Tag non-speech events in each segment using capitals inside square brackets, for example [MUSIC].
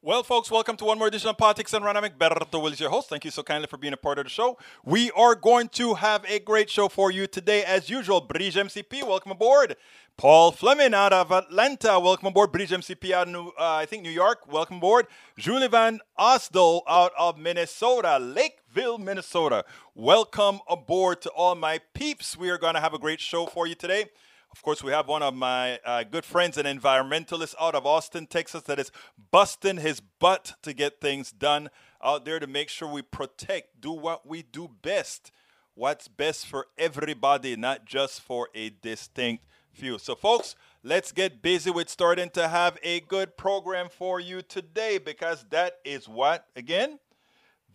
Well, folks, welcome to one more edition of Politics and Random. Berto Will is your host. Thank you so kindly for being a part of the show. We are going to have a great show for you today, as usual. Bridge MCP, welcome aboard. Paul Fleming out of Atlanta, welcome aboard. Bridge MCP out of New, uh, I think New York, welcome aboard. Julie Van Osdol out of Minnesota, Lakeville, Minnesota. Welcome aboard to all my peeps. We are going to have a great show for you today. Of course, we have one of my uh, good friends, an environmentalist out of Austin, Texas, that is busting his butt to get things done out there to make sure we protect, do what we do best, what's best for everybody, not just for a distinct few. So, folks, let's get busy with starting to have a good program for you today because that is what, again,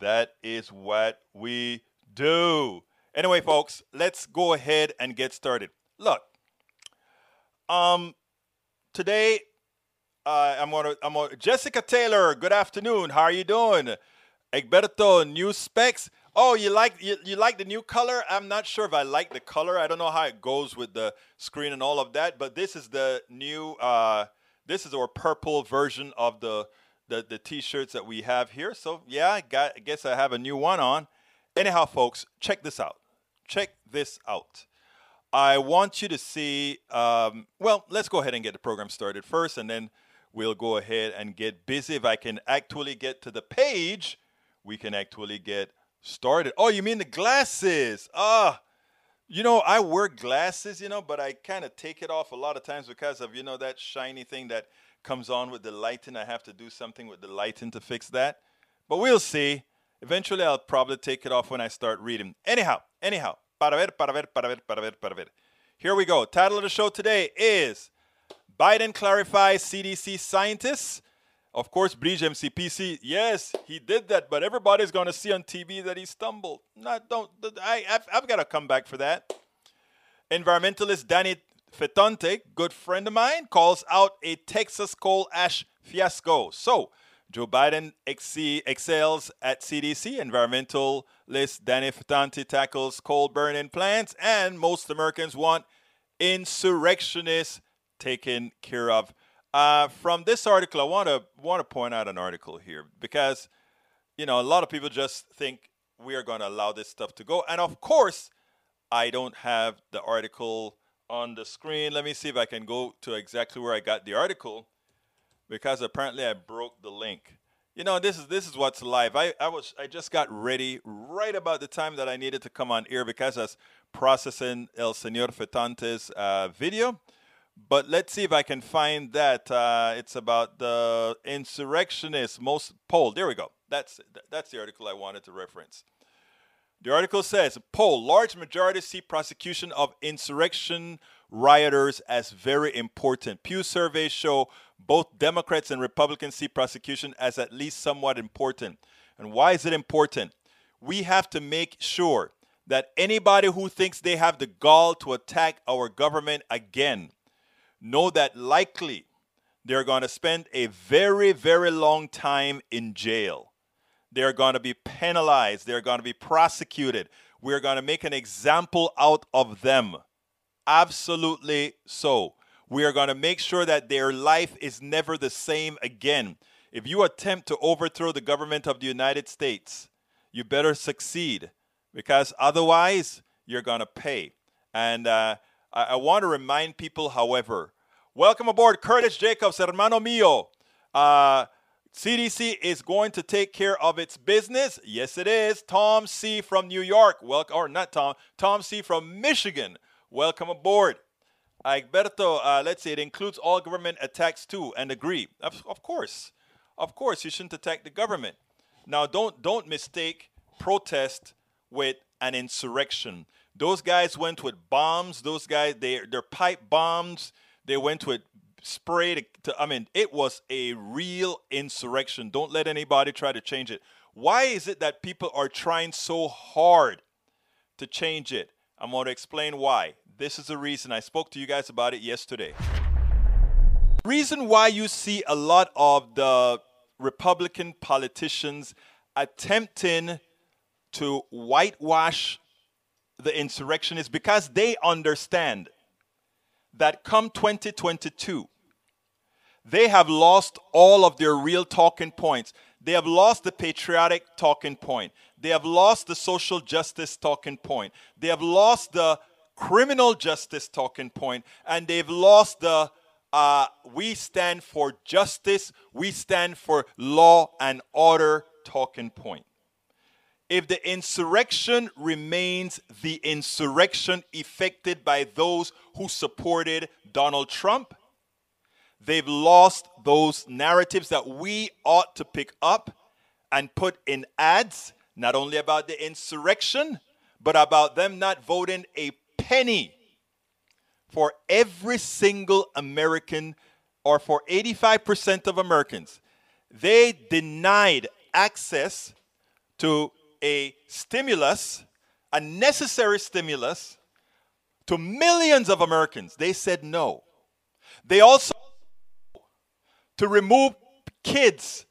that is what we do. Anyway, folks, let's go ahead and get started. Look, um, today uh, I'm gonna I'm gonna Jessica Taylor. Good afternoon. How are you doing? Egberto, new specs. Oh, you like you, you like the new color? I'm not sure if I like the color. I don't know how it goes with the screen and all of that. But this is the new. Uh, this is our purple version of the the, the t-shirts that we have here. So yeah, I got. I guess I have a new one on. Anyhow, folks, check this out. Check this out. I want you to see. Um, well, let's go ahead and get the program started first, and then we'll go ahead and get busy. If I can actually get to the page, we can actually get started. Oh, you mean the glasses? Ah, you know, I wear glasses, you know, but I kind of take it off a lot of times because of, you know, that shiny thing that comes on with the lighting. I have to do something with the lighting to fix that. But we'll see. Eventually, I'll probably take it off when I start reading. Anyhow, anyhow, para ver, para ver, para ver, para ver, para ver. Here we go. Title of the show today is Biden clarifies CDC scientists. Of course, Bridge MCPC. Yes, he did that, but everybody's going to see on TV that he stumbled. Not, don't. I, I've, I've got to come back for that. Environmentalist Danny Fetonte, good friend of mine, calls out a Texas coal ash fiasco. So, Joe Biden exce- excels at CDC. Environmentalist Danny Fetonte tackles coal burning plants, and most Americans want insurrectionists taken care of. Uh, from this article, I want to want to point out an article here because you know a lot of people just think we are going to allow this stuff to go, and of course, I don't have the article on the screen. Let me see if I can go to exactly where I got the article because apparently I broke the link. You know, this is this is what's live. I, I was I just got ready right about the time that I needed to come on air because I was processing El Señor Fetonte's uh, video. But let's see if I can find that. Uh, it's about the insurrectionists most poll. There we go. That's that's the article I wanted to reference. The article says poll large majority see prosecution of insurrection rioters as very important. Pew surveys show both Democrats and Republicans see prosecution as at least somewhat important. And why is it important? We have to make sure that anybody who thinks they have the gall to attack our government again know that likely they're going to spend a very, very long time in jail. They're going to be penalized. They're going to be prosecuted. We're going to make an example out of them. Absolutely so. We are going to make sure that their life is never the same again. If you attempt to overthrow the government of the United States, you better succeed because otherwise you're going to pay. And uh, I, I want to remind people, however, welcome aboard Curtis Jacobs, hermano mío. Uh, CDC is going to take care of its business. Yes, it is. Tom C. from New York, welcome, or not Tom, Tom C. from Michigan, welcome aboard. Egberto, uh, let's say it includes all government attacks too, and agree. Of, of course, of course, you shouldn't attack the government. Now, don't don't mistake protest with an insurrection. Those guys went with bombs. Those guys, they they're pipe bombs. They went with spray to, to, I mean, it was a real insurrection. Don't let anybody try to change it. Why is it that people are trying so hard to change it? I'm going to explain why. This is the reason I spoke to you guys about it yesterday. Reason why you see a lot of the Republican politicians attempting to whitewash the insurrection is because they understand that come 2022, they have lost all of their real talking points. They have lost the patriotic talking point. They have lost the social justice talking point. They have lost the criminal justice talking. And they've lost the uh, we stand for justice, we stand for law and order talking point. If the insurrection remains the insurrection effected by those who supported Donald Trump, they've lost those narratives that we ought to pick up and put in ads, not only about the insurrection, but about them not voting a penny for every single American or for 85% of Americans. They denied access to a stimulus, a necessary stimulus, to millions of Americans. They said no. They also to remove kids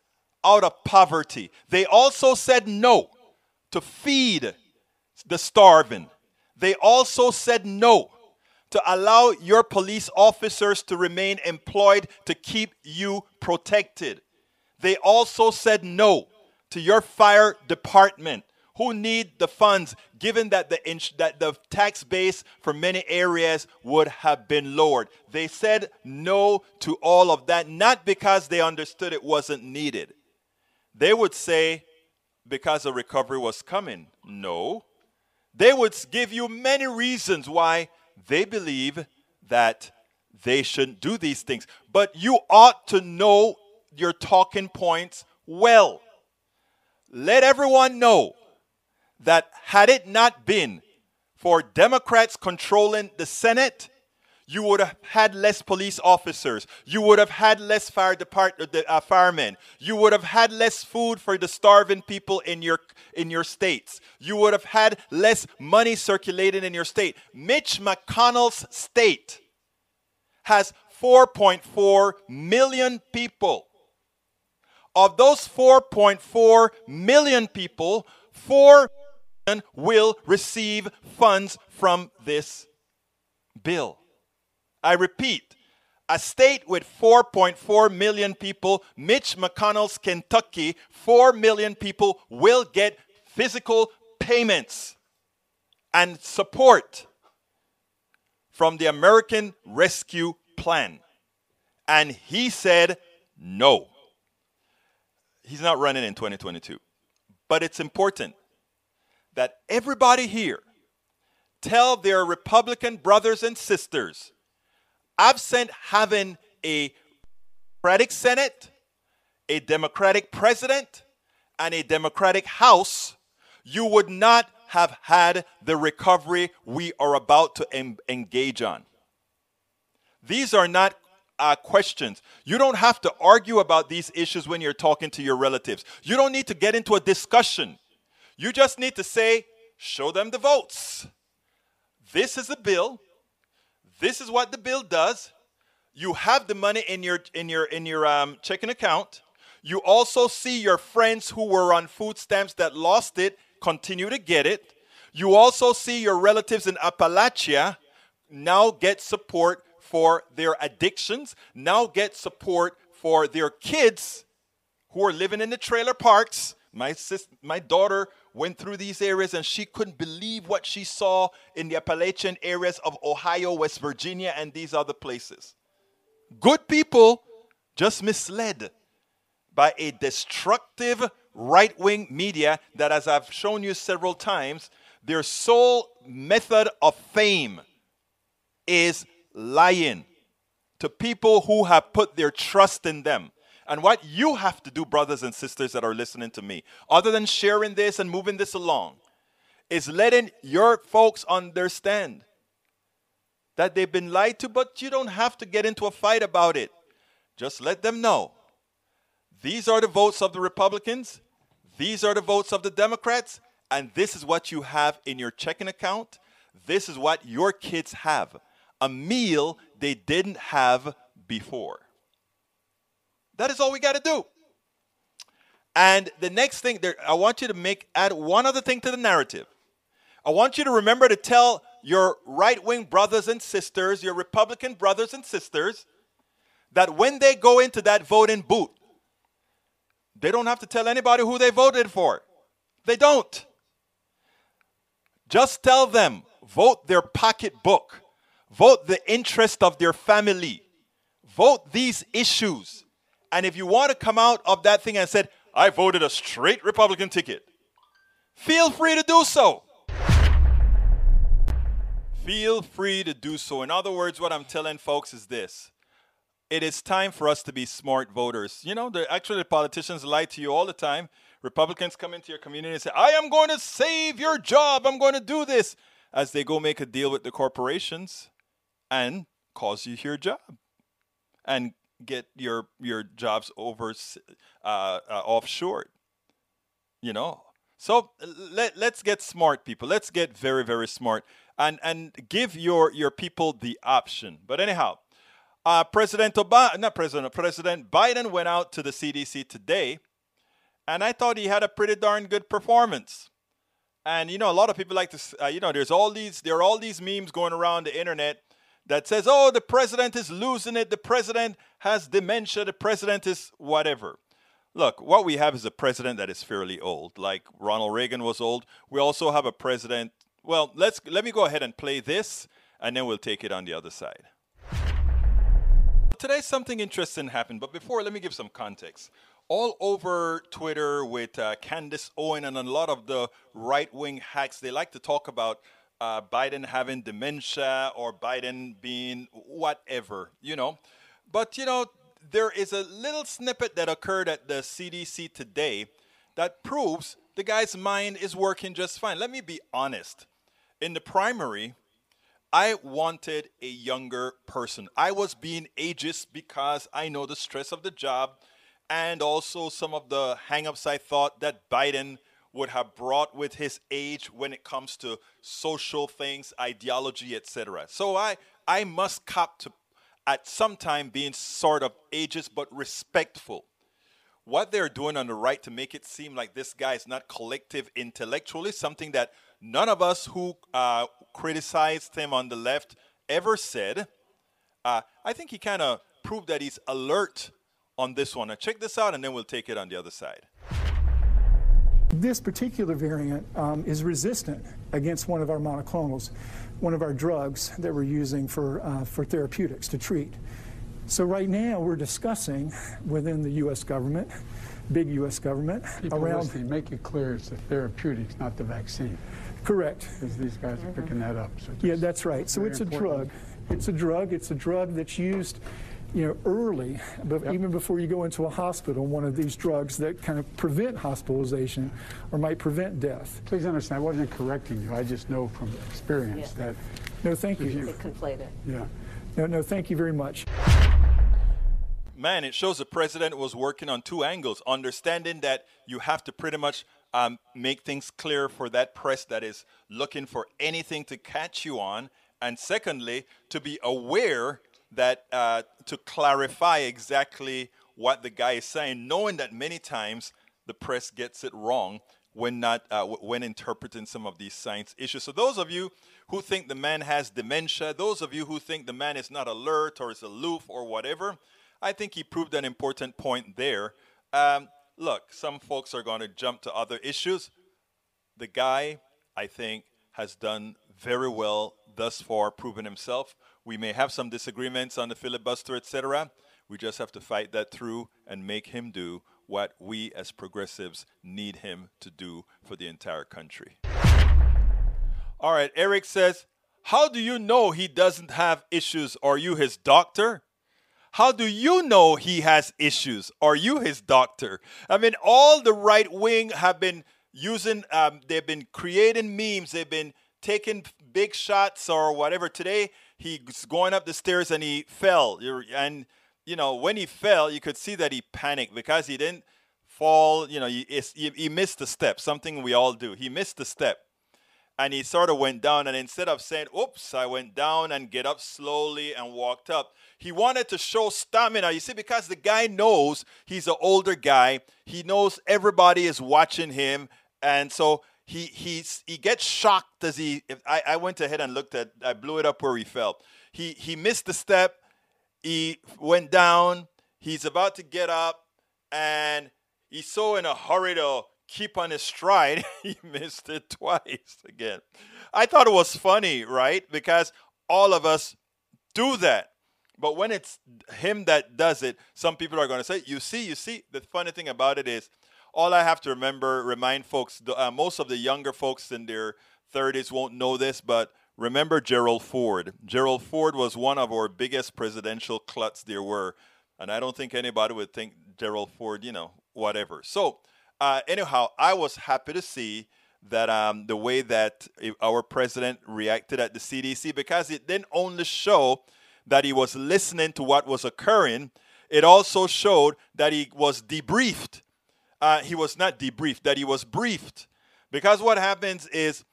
out of poverty. They also said no to feed the starving. They also said no to allow your police officers to remain employed to keep you protected. They also said no to your fire department who need the funds given that the ins- that the tax base for many areas would have been lowered. They said no to all of that not because they understood it wasn't needed. They would say because a recovery was coming. No. They would give you many reasons why they believe that they shouldn't do these things. But you ought to know your talking points well. Let everyone know that had it not been for Democrats controlling the Senate, you would have had less police officers. You would have had less fire department uh, firemen. You would have had less food for the starving people in your in your states. You would have had less money circulating in your state. Mitch McConnell's state has 4.4 million people. Of those 4.4 million people, 4 million will receive funds from this bill. I repeat, a state with 4.4 million people, Mitch McConnell's Kentucky, 4 million people will get physical payments and support from the American Rescue Plan. And he said no. He's not running in 2022. But it's important that everybody here tell their Republican brothers and sisters absent having a Democratic Senate, a Democratic President, and a Democratic House, you would not have had the recovery we are about to em- engage on. These are not uh, questions. You don't have to argue about these issues when you're talking to your relatives. You don't need to get into a discussion. You just need to say, show them the votes. This is a bill. This is what the bill does. You have the money in your in your in your um, checking account. You also see your friends who were on food stamps that lost it continue to get it. You also see your relatives in Appalachia now get support for their addictions, now get support for their kids who are living in the trailer parks. My sis, my daughter went through these areas and she couldn't believe what she saw in the Appalachian areas of Ohio, West Virginia, and these other places. Good people just misled by a destructive right wing media that, as I've shown you several times, their sole method of fame is lying to people who have put their trust in them. And what you have to do, brothers and sisters that are listening to me, other than sharing this and moving this along, is letting your folks understand that they've been lied to, but you don't have to get into a fight about it. Just let them know. These are the votes of the Republicans, these are the votes of the Democrats, and this is what you have in your checking account. This is what your kids have a meal they didn't have before. That is all we got to do. And the next thing, there, I want you to make add one other thing to the narrative. I want you to remember to tell your right wing brothers and sisters, your Republican brothers and sisters, that when they go into that voting booth, they don't have to tell anybody who they voted for. They don't. Just tell them, vote their pocketbook, vote the interest of their family, vote these issues. And if you want to come out of that thing and said, I voted a straight Republican ticket, feel free to do so. Feel free to do so. In other words, what I'm telling folks is this it is time for us to be smart voters. You know, the, actually, the politicians lie to you all the time. Republicans come into your community and say, I am going to save your job. I'm going to do this. As they go make a deal with the corporations and cause you your job and get your your jobs over uh, uh, offshore. You know, so let, let's get smart, people. Let's get very, very smart and, and give your, your people the option. But anyhow, uh, President Obama, not President, President Biden went out to the CDC today, and I thought he had a pretty darn good performance. And you know, a lot of people like to, uh, you know, there's all these, there are all these memes going around the internet that says, "Oh, the president is losing it. The president has dementia. The president is whatever." look, what we have is a president that is fairly old, like Ronald Reagan was old. We also have a president. Well, let's let me go ahead and play this, and then we'll take it on the other side. Today, something interesting happened, but before, let me give some context. All over Twitter with uh, Candace Owen and a lot of the right wing hacks, they like to talk about uh, Biden having dementia or Biden being whatever, you know. But, you know, there is a little snippet that occurred at the CDC today that proves the guy's mind is working just fine. Let me be honest. In the primary, I wanted a younger person. I was being ageist because I know the stress of the job and also some of the hangups I thought that Biden would have brought with his age when it comes to social things, ideology, etc. So I I must cop to at some time being sort of ageist but respectful. What they're doing on the right to make it seem like this guy is not collective intellectually, something that none of us who uh, criticized him on the left ever said. Uh, I think he kind of proved that he's alert on this one. Now, check this out, and then we'll take it on the other side. This particular variant um, is resistant against one of our monoclonals one of our drugs that we're using for, uh, for therapeutics to treat. So right now we're discussing within the U.S. government, big U.S. government, People around. Listening, make it clear it's the therapeutics, not the vaccine. Correct. Because these guys are picking that up. So yeah, that's right. So it's important. a drug. It's a drug. It's a drug that's used you know, early, but yep. even before you go into a hospital, one of these drugs that kind of prevent hospitalization or might prevent death. Please understand, I wasn't correcting you. I just know from experience yeah. that. No, thank you. you. conflate it. Yeah. No, no, thank you very much. Man, it shows the president was working on two angles, understanding that you have to pretty much um, make things clear for that press that is looking for anything to catch you on, and secondly, to be aware that uh, to clarify exactly what the guy is saying, knowing that many times the press gets it wrong when not uh, when interpreting some of these science issues. So those of you who think the man has dementia, those of you who think the man is not alert or is aloof or whatever, I think he proved an important point there. Um, look, some folks are going to jump to other issues. The guy, I think, has done very well thus far, proven himself. We may have some disagreements on the filibuster, etc. We just have to fight that through and make him do what we as progressives need him to do for the entire country. All right, Eric says, How do you know he doesn't have issues? Are you his doctor? How do you know he has issues? Are you his doctor? I mean, all the right wing have been using, um, they've been creating memes, they've been taking big shots or whatever. Today, he's going up the stairs and he fell. And, you know, when he fell, you could see that he panicked because he didn't fall, you know, he, he missed the step, something we all do. He missed the step and he sort of went down and instead of saying oops i went down and get up slowly and walked up he wanted to show stamina you see because the guy knows he's an older guy he knows everybody is watching him and so he he's he gets shocked as he I, I went ahead and looked at i blew it up where he fell he he missed the step he went down he's about to get up and he's so in a hurry to keep on his stride, [LAUGHS] he missed it twice again. I thought it was funny, right? Because all of us do that. But when it's him that does it, some people are going to say, You see, you see. The funny thing about it is, all I have to remember, remind folks, uh, most of the younger folks in their 30s won't know this, but remember Gerald Ford. Gerald Ford was one of our biggest presidential cluts there were. And I don't think anybody would think Gerald Ford, you know, whatever. So, uh, anyhow, I was happy to see that um, the way that our president reacted at the CDC because it didn't only show that he was listening to what was occurring, it also showed that he was debriefed. Uh, he was not debriefed, that he was briefed. Because what happens is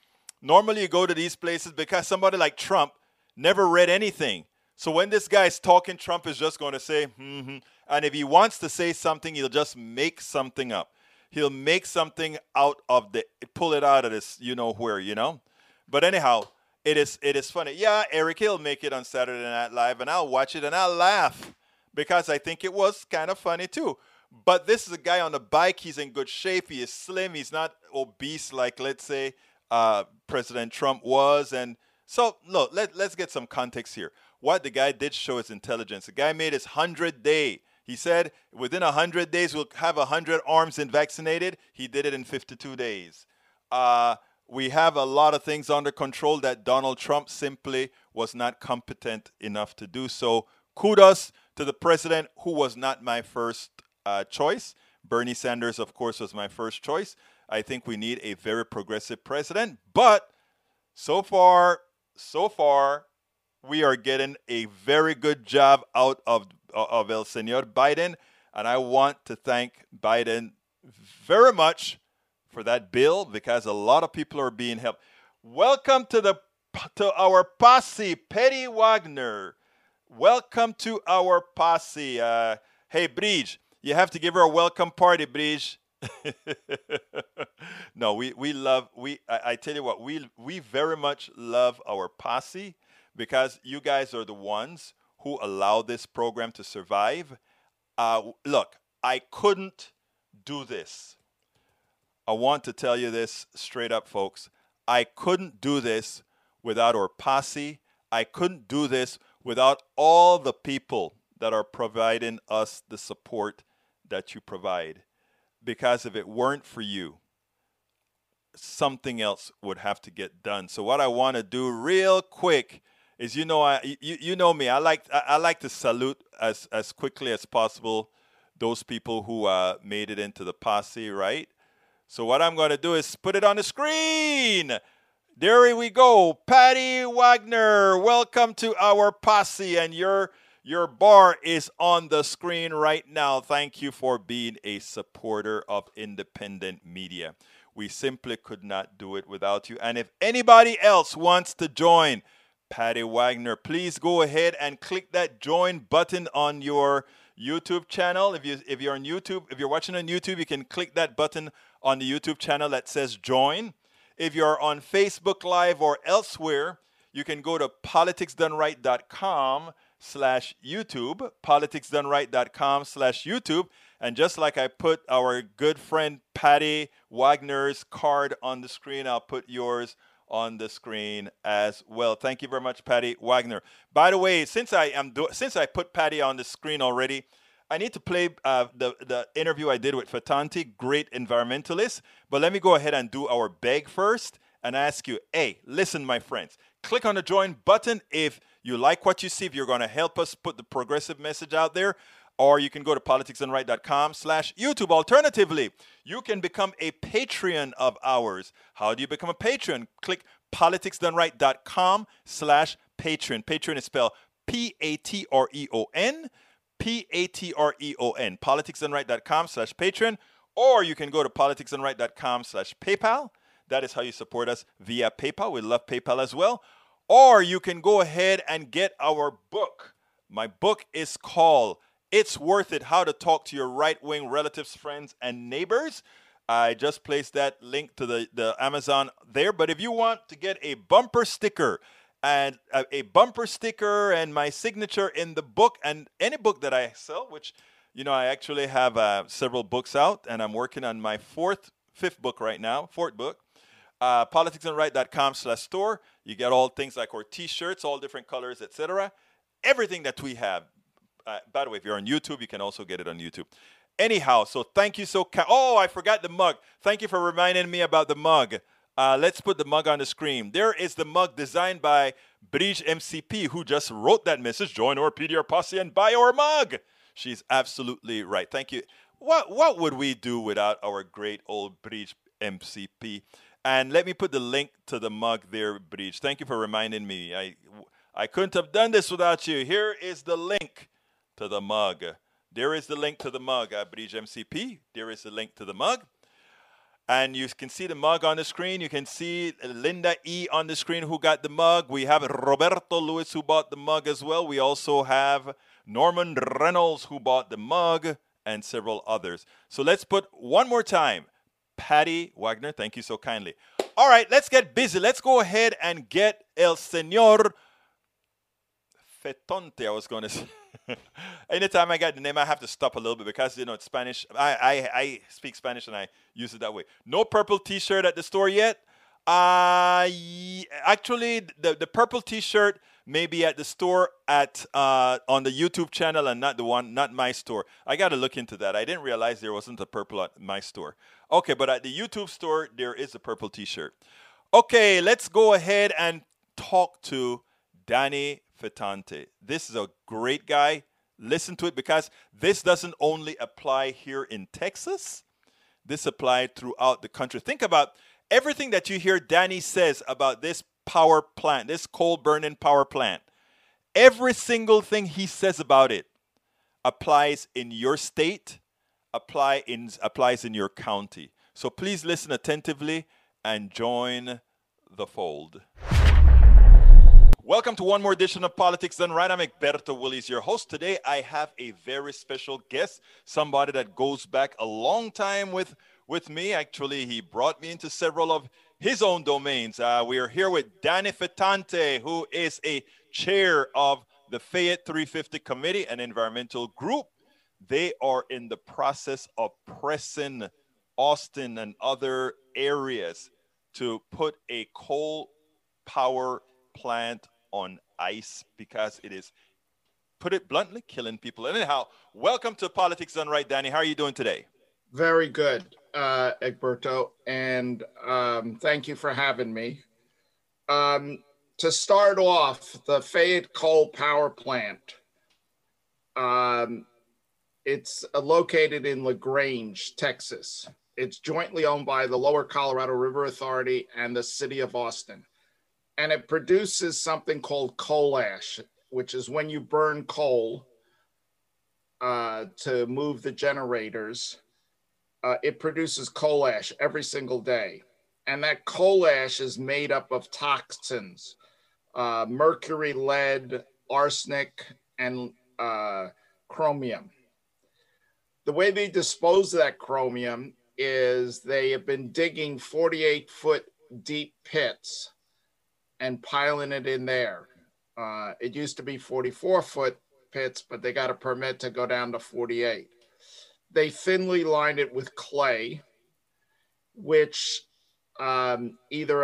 normally you go to these places because somebody like Trump never read anything. So when this guy is talking, Trump is just going to say, mm-hmm. and if he wants to say something, he'll just make something up he'll make something out of the pull it out of this you know where you know but anyhow it is it is funny yeah eric he'll make it on saturday night live and i'll watch it and i'll laugh because i think it was kind of funny too but this is a guy on the bike. He's in good shape. He is slim. He's not obese like let's say uh, president trump was. And so look let, let's get some context here. What the guy did show his intelligence. The guy made his 100 day. He said within 100 days we'll have 100 arms and vaccinated. He did it in 52 days. Uh, we have a lot of things under control that Donald Trump simply was not competent enough to do. So kudos to the president who was not my first uh, choice. Bernie Sanders, of course, was my first choice. I think we need a very progressive president. But so far, so far, we are getting a very good job out of of El Senor Biden. And I want to thank Biden very much for that bill because a lot of people are being helped. Welcome to the to our posse, Patty Wagner. Welcome to our posse. Uh, hey, Bridge, you have to give her a welcome party, Bridge. [LAUGHS] no, we, we love we I, I, tell you what we we very much love our posse because you guys are the ones who allow this program to survive. Uh, look, I couldn't do this. I want to tell you this straight up, folks. I couldn't do this without our posse. I couldn't do this without all the people that are providing us the support that you provide. Because if it weren't for you, something else would have to get done. So, what I want to do real quick is you know I you, you know me. I like I, I like to salute as as quickly as possible those people who uh, made it into the posse, right? So what I'm going to do is put it on the screen. There we go. Patty Wagner, welcome to our posse and your your bar is on the screen right now. Thank you for being a supporter of independent media. We simply could not do it without you. And if anybody else wants to join, Patty Wagner. Please go ahead and click that join button on your YouTube channel. If you if you're on YouTube, if you're watching on YouTube, you can click that button on the YouTube channel that says join. If you're on Facebook Live or elsewhere, you can go to politicsdoneright.com slash YouTube, politicsdoneright.com slash YouTube. And just like I put our good friend Patty Wagner's card on the screen, I'll put yours on the screen as well. Thank you very much, Patty Wagner. By the way, since I am do- since I put Patty on the screen already, I need to play uh, the the interview I did with Fetonte, great environmentalist. But let me go ahead and do our beg first and ask you, hey, listen, my friends, click on the join button if you like what you see. If you're going to help us put the progressive message out there, or you can go to politicsdoneright.com slash YouTube. Alternatively, you can become a Patreon of ours. How do you become a patron? Click politicsdoneright.com slash Patreon. Patreon is spelled P-A-T-R-E-O-N, P-A-T-R-E-O-N, politicsdoneright.com slash Patreon, or you can go to politicsdoneright.com slash PayPal. That is how you support us via PayPal. We love PayPal as well. Or you can go ahead and get our book. My book is called it's worth it how to talk to your right wing relatives, friends, and neighbors. I just placed that link to the, the Amazon there. But if you want to get a bumper sticker and a, a bumper sticker and my signature in the book and any book that I sell, which you know I actually have uh, several books out, and I'm working on my fourth, fifth book right now, fourth book. Uh, politicsdoneright.com slash store. You get all things like our t-shirts, all different colors, etc. Everything that we have, uh, by the way, if you're on YouTube, you can also get it on YouTube. Anyhow, so thank you so. Ca- oh, I forgot the mug. Thank you for reminding me about the mug. Uh, let's put the mug on the screen. There is the mug designed by Bridge MCP, who just wrote that message. Join our PDR posse and buy our mug. She's absolutely right. Thank you. What what would we do without our great old Bridge MCP? And let me put the link to the mug there, Bridge. Thank you for reminding me. I I couldn't have done this without you. Here is the link to the mug. There is the link to the mug uh, at Bridge MCP. There is the link to the mug. And you can see the mug on the screen. You can see Linda E on the screen who got the mug. We have Roberto Lewis who bought the mug as well. We also have Norman Reynolds who bought the mug and several others. So let's put one more time. Patty Wagner, thank you so kindly. All right, let's get busy. Let's go ahead and get El Señor Fetonte, I was going [LAUGHS] to say. Anytime I get the name, I have to stop a little bit because you know it's Spanish. I, I I speak Spanish and I use it that way. No purple T-shirt at the store yet. Uh actually, the the purple T-shirt may be at the store at uh, on the YouTube channel and not the one, not my store. I got to look into that. I didn't realize there wasn't a purple at my store. Okay, but at the YouTube store there is a purple T-shirt. Okay, let's go ahead and talk to Danny Fetonte. This is a great guy. Listen to it because this doesn't only apply here in Texas, this applies throughout the country. Think about everything that you hear Danny says about this power plant, this coal burning power plant. Every single thing he says about it applies in your state, apply in, applies in your county. So please listen attentively and join the fold. Welcome to one more edition of Politics Done Right. I'm Egberto Willies, your host. Today, I have a very special guest, somebody that goes back a long time with, with me. Actually, he brought me into several of his own domains. Uh, we are here with Danny Fetonte, who is a chair of the Fayette 350 Committee, an environmental group. They are in the process of pressing Austin and other areas to put a coal power plant on ice because it is, put it bluntly, killing people. Anyhow, welcome to Politics Done Right, Danny. How are you doing today? Very good, uh, Egberto, and um, thank you for having me. Um, to start off, the Fayette Coal Power Plant. Um, it's located in LaGrange, Texas. It's jointly owned by the Lower Colorado River Authority and the City of Austin and it produces something called coal ash, which is when you burn coal uh, to move the generators. Uh, it produces coal ash every single day. And that coal ash is made up of toxins uh, mercury, lead, arsenic, and uh, chromium. The way they dispose of that chromium is they have been digging 48 foot deep pits and piling it in there. Uh, it used to be 44 foot pits, but they got a permit to go down to 48. They thinly lined it with clay, which um, either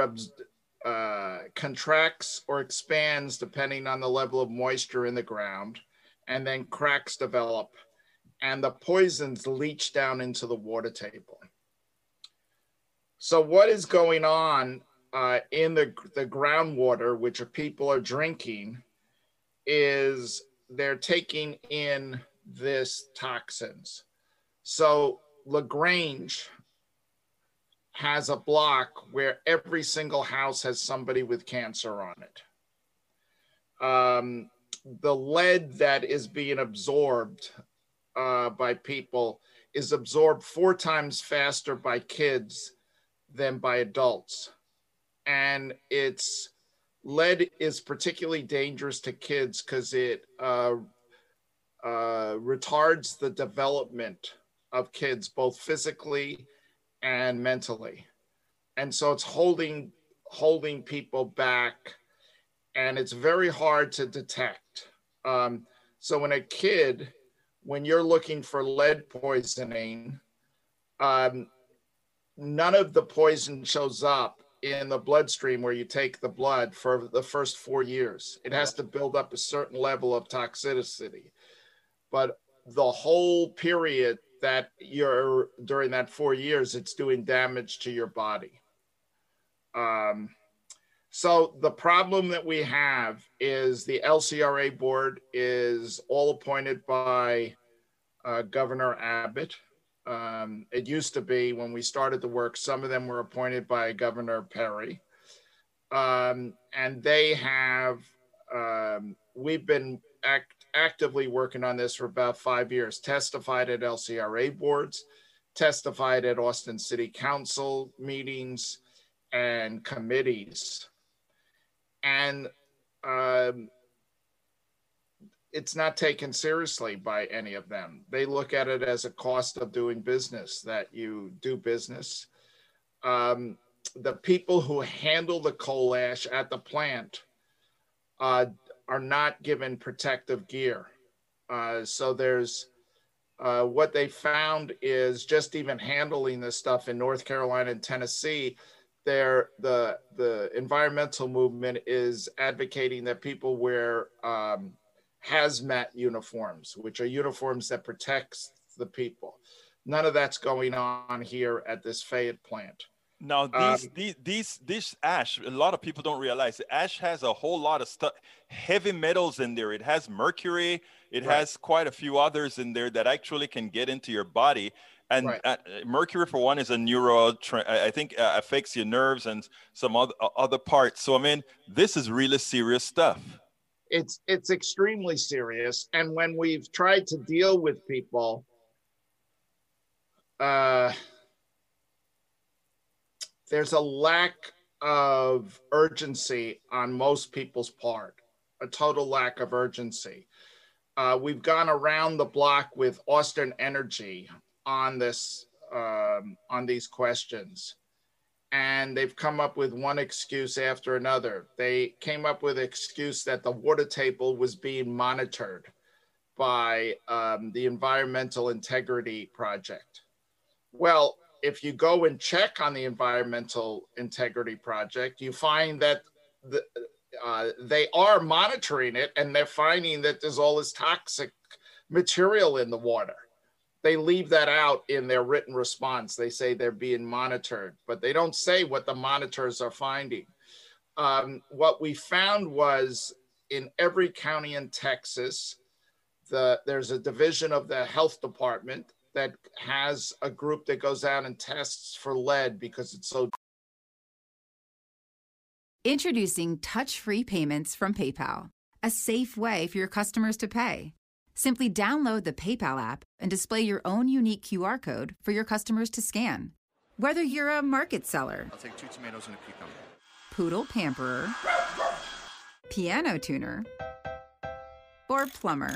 uh, contracts or expands depending on the level of moisture in the ground, and then cracks develop. and the poisons leach down into the water table. So, what is going on uh, in the, the groundwater, which people are drinking, is they're taking in this toxins. So, LaGrange has a block where every single house has somebody with cancer on it. Um, the lead that is being absorbed uh, by people is absorbed four times faster by kids than by adults. And it's lead is particularly dangerous to kids because it uh, uh, retards the development of kids, both physically and mentally. And so it's holding holding people back and it's very hard to detect. Um, so when a kid, when you're looking for lead poisoning, um, none of the poison shows up in the bloodstream where you take the blood for the first four years. It has to build up a certain level of toxicity. But the whole period that you're during that four years, it's doing damage to your body. Um, so the problem that we have is the LCRA board is all appointed by uh, Governor Abbott. Um, it used to be when we started the work, some of them were appointed by Governor Perry. Um, and they have, um, we've been act- actively working on this for about five years, testified at LCRA boards, testified at Austin City Council meetings and committees and um, it's not taken seriously by any of them. They look at it as a cost of doing business that you do business. Um, the people who handle the coal ash at the plant uh, are not given protective gear. Uh, so there's uh, what they found is just even handling this stuff in North Carolina and Tennessee there the the environmental movement is advocating that people wear um, hazmat uniforms, which are uniforms that protects the people. None of that's going on here at this Fayette plant. Now these, um, these these this ash, a lot of people don't realize ash has a whole lot of stuff, heavy metals in there. It has mercury. It right. has quite a few others in there that actually can get into your body and right. uh, mercury for one is a neuro i think uh, affects your nerves and some other, uh, other parts so i mean this is really serious stuff it's it's extremely serious and when we've tried to deal with people uh there's a lack of urgency on most people's part a total lack of urgency. Uh, we've gone around the block with Austin Energy on this um, on these questions. And they've come up with one excuse after another. They came up with excuse that the water table was being monitored by um, the environmental integrity project. Well if you go and check on the environmental integrity project you find that the, uh, they are monitoring it and they're finding that there's all this toxic material in the water they leave that out in their written response. They say they're being monitored, but they don't say what the monitors are finding. Um, what we found was in every county in Texas, the, there's a division of the health department that has a group that goes out and tests for lead because it's so. Introducing touch free payments from PayPal, a safe way for your customers to pay. Simply download the PayPal app and display your own unique QR code for your customers to scan. Whether you're a market seller, I'll take two tomatoes and a cucumber, poodle pamperer, piano tuner, or plumber.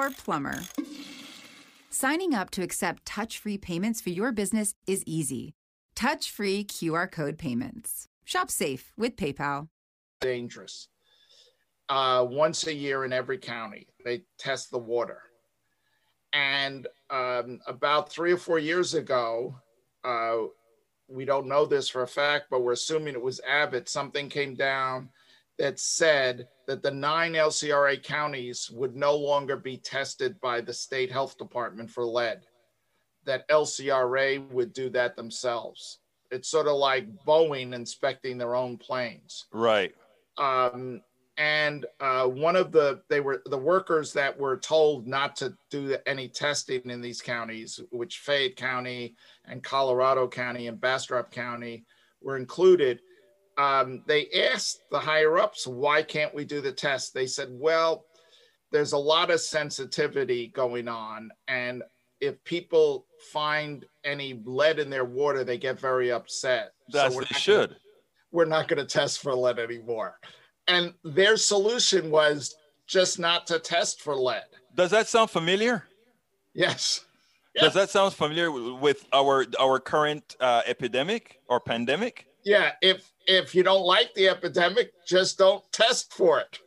or plumber. Signing up to accept touch free payments for your business is easy. Touch free QR code payments. Shop safe with PayPal. Dangerous. Uh, once a year in every county, they test the water. And um, about three or four years ago, uh, we don't know this for a fact, but we're assuming it was Abbott. Something came down that said that the nine LCRA counties would no longer be tested by the state health department for lead, that LCRA would do that themselves. It's sort of like Boeing inspecting their own planes. Right. Um, and uh, one of the they were the workers that were told not to do any testing in these counties, which Fayette County and Colorado County and Bastrop County were included. Um, they asked the higher ups, "Why can't we do the test?" They said, "Well, there's a lot of sensitivity going on, and if people find any lead in their water, they get very upset. That's so they should. Gonna, we're not going to test for lead anymore." and their solution was just not to test for lead. Does that sound familiar? Yes. yes. Does that sound familiar with our our current uh, epidemic or pandemic? Yeah. If if you don't like the epidemic, just don't test for it.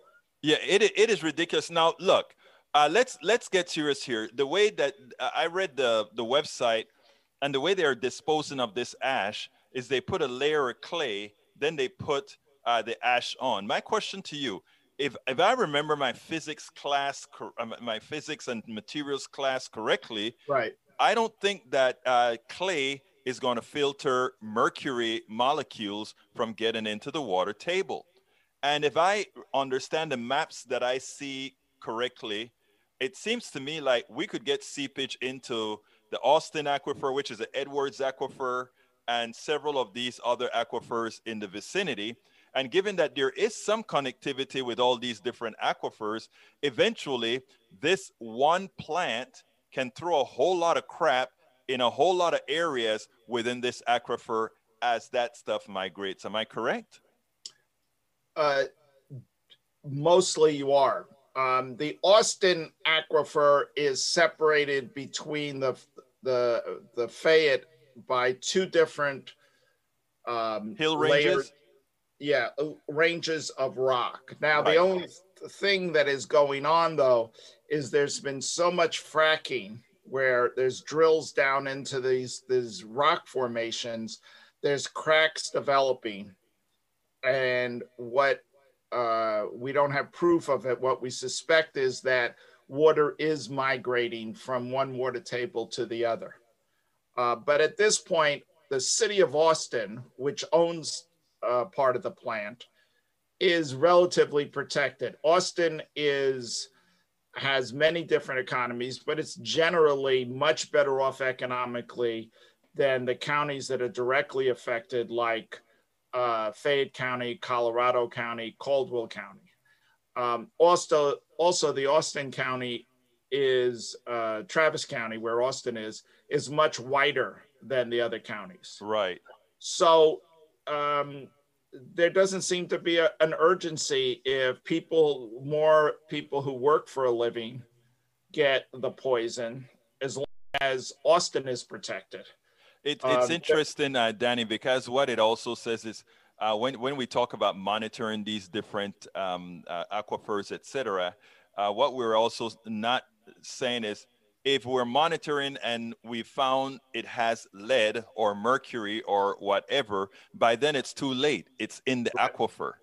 Yeah, it it is ridiculous. Now look, uh, let's let's get serious here. The way that uh, I read the the website and the way they are disposing of this ash is they put a layer of clay, then they put uh, the ash on. My question to you, if, if I remember my physics class, uh, my physics and materials class correctly, right? I don't think that uh, clay is going to filter mercury molecules from getting into the water table. And if I understand the maps that I see correctly, it seems to me like we could get seepage into the Austin aquifer, which is the Edwards aquifer, and several of these other aquifers in the vicinity. And given that there is some connectivity with all these different aquifers, eventually this one plant can throw a whole lot of crap in a whole lot of areas within this aquifer as that stuff migrates. Am I correct? Uh, mostly you are. Um, the Austin aquifer is separated between the the the Fayette by two different um, hill ranges. Layers yeah, uh, ranges of rock. Now, right. the only thing that is going on though is there's been so much fracking where there's drills down into these these rock formations. There's cracks developing, and what uh, we don't have proof of it. What we suspect is that water is migrating from one water table to the other. Uh, but at this point, the city of Austin, which owns uh, part of the plant is relatively protected. Austin is has many different economies, but it's generally much better off economically than the counties that are directly affected, like uh, Fayette County, Colorado County, Caldwell County. Um, also, also the Austin County is uh, Travis County, where Austin is, is much whiter than the other counties. Right. So um, there doesn't seem to be a, an urgency if people, more people who work for a living, get the poison as long as Austin is protected. It, it's um, interesting, uh, Danny, because what it also says is uh, when, when we talk about monitoring these different um, uh, aquifers, et cetera, uh, what we're also not saying is if we're monitoring and we found it has lead or mercury or whatever, by then it's too late. It's in the right. aquifer.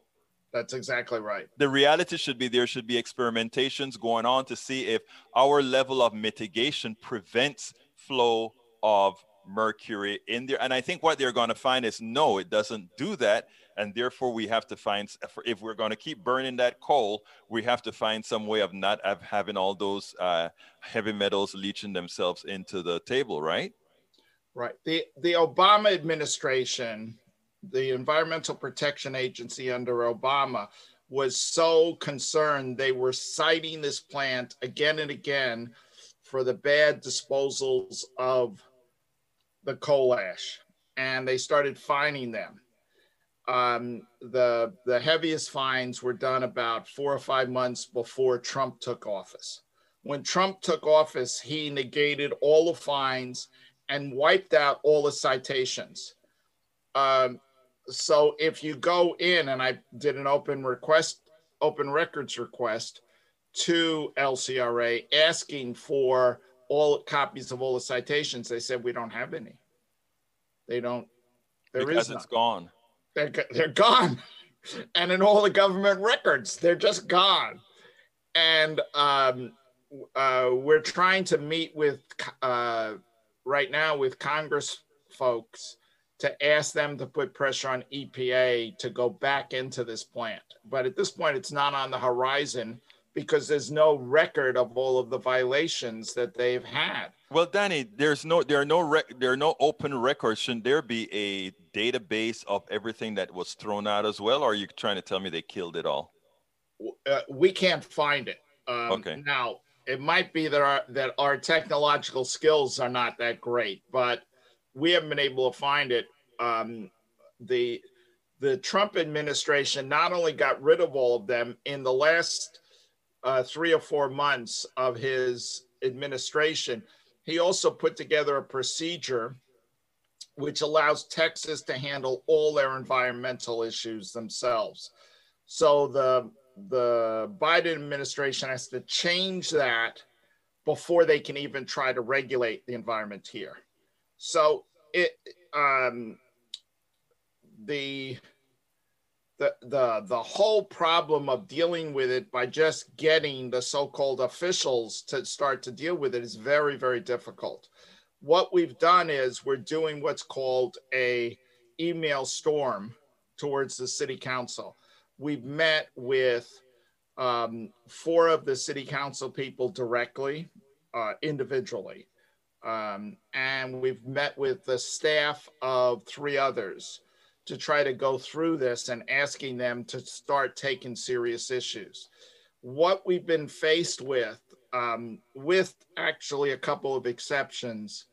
That's exactly right. The reality should be there should be experimentations going on to see if our level of mitigation prevents flow of mercury in there. And I think what they're going to find is no, it doesn't do that and therefore we have to find if we're going to keep burning that coal we have to find some way of not have, having all those uh, heavy metals leaching themselves into the table right? Right. The the obama administration the environmental protection agency under obama was so concerned they were citing this plant again and again for the bad disposals of the coal ash and they started fining them um, the the heaviest fines were done about four or five months before Trump took office. When Trump took office, he negated all the fines and wiped out all the citations. Um, so if you go in, and I did an open request, open records request to LCRA asking for all copies of all the citations, they said we don't have any. They don't. There because is it's none. gone. They're, they're gone. [LAUGHS] and in all the government records, they're just gone. And um, uh, we're trying to meet with, uh, right now, with Congress folks to ask them to put pressure on EPA to go back into this plant. But at this point, it's not on the horizon because there's no record of all of the violations that they've had. Well, Danny, there's no there are no rec- there are no open records. Shouldn't there be a database of everything that was thrown out as well? Or are you trying to tell me they killed it all? uh, we can't find it. Um, Okay. Now, it might be that our that our technological skills are not that great, but we haven't been able to find it. Um, the the Trump administration not only got rid of all of them in the last uh, three or four months of his administration, he also put together a procedure which allows Texas to handle all their environmental issues themselves. So the the Biden administration has to change that before they can even try to regulate the environment here. So it um, the the the the whole problem of dealing with it by just getting the so-called officials to start to deal with it is very very difficult. What we've done is we're doing what's called a email storm towards the city council we've met with um, four of the city council people directly, uh, individually. Um, and we've met with the staff of three others to try to go through this and asking them to start taking serious issues. What we've been faced with, um, with actually a couple of exceptions,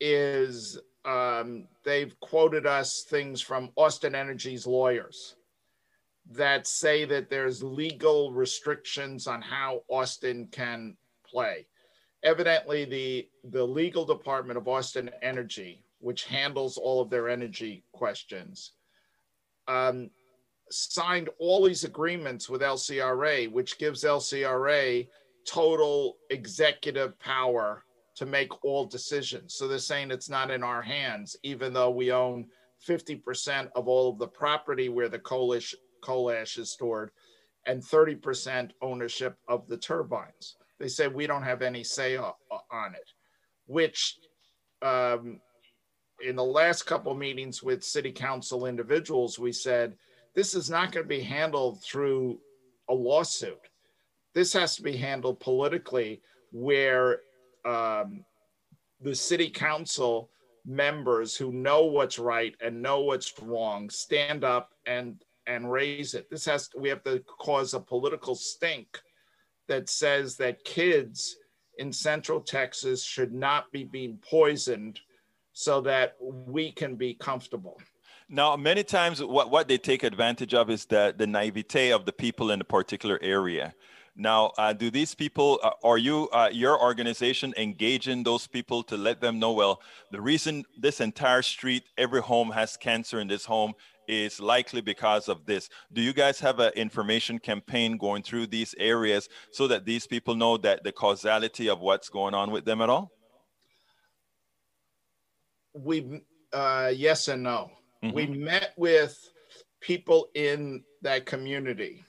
is um, they've quoted us things from Austin Energy's lawyers that say that there's legal restrictions on how Austin can play. Evidently, the, the legal department of Austin Energy, which handles all of their energy questions, um, signed all these agreements with LCRA, which gives LCRA total executive power to make all decisions. So they're saying it's not in our hands, even though we own 50% of all of the property where the coalition coal ash is stored and 30% ownership of the turbines. They say we don't have any say on it, which um, in the last couple meetings with city council individuals, we said this is not going to be handled through a lawsuit. This has to be handled politically, where um, the city council members who know what's right and know what's wrong stand up and and raise it. This has we have to cause a political stink that says that kids in Central Texas should not be being poisoned so that we can be comfortable. Now, many times, what, what they take advantage of is the, the naivete of the people in a particular area. Now, uh, do these people, uh, are you, uh, your organization engaging those people to let them know, well, the reason this entire street, every home has cancer in this home is likely because of this. Do you guys have an information campaign going through these areas so that these people know that the causality of what's going on with them at all? We, uh, yes and no. We met with people in that community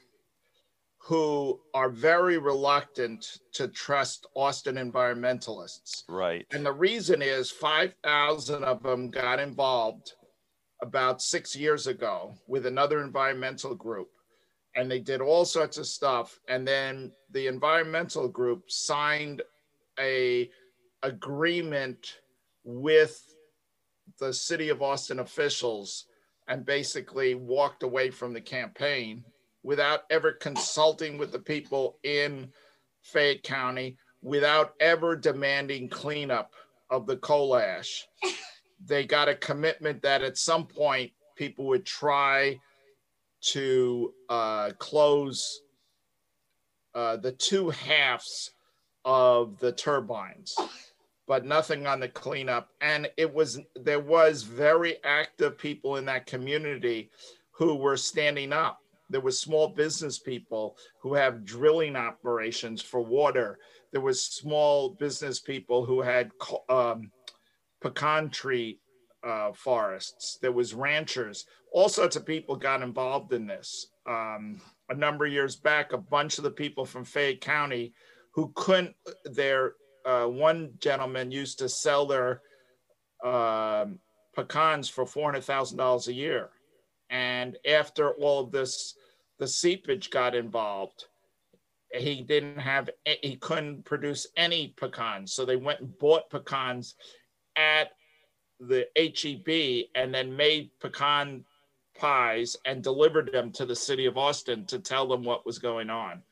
who are very reluctant to trust Austin environmentalists. Right. And the reason is 5,000 of them got involved about six years ago with another environmental group. And they did all sorts of stuff. And then the environmental group signed a agreement with the city of Austin officials and basically walked away from the campaign without ever consulting with the people in Fayette County, without ever demanding cleanup of the coal ash. They got a commitment that at some point people would try to uh, close uh, the two halves of the turbines, but nothing on the cleanup. And it was there was very active people in that community who were standing up. There was small business people who have drilling operations for water. There was small business people who had um, pecan tree uh, forests. There was ranchers. All sorts of people got involved in this. Um, a number of years back, a bunch of the people from Fayette County who couldn't, their uh, one gentleman used to sell their uh, pecans for $400,000 a year. And after all of this, the seepage got involved. He didn't have, he couldn't produce any pecans. So they went and bought pecans at the HEB and then made pecan pies and delivered them to the city of Austin to tell them what was going on.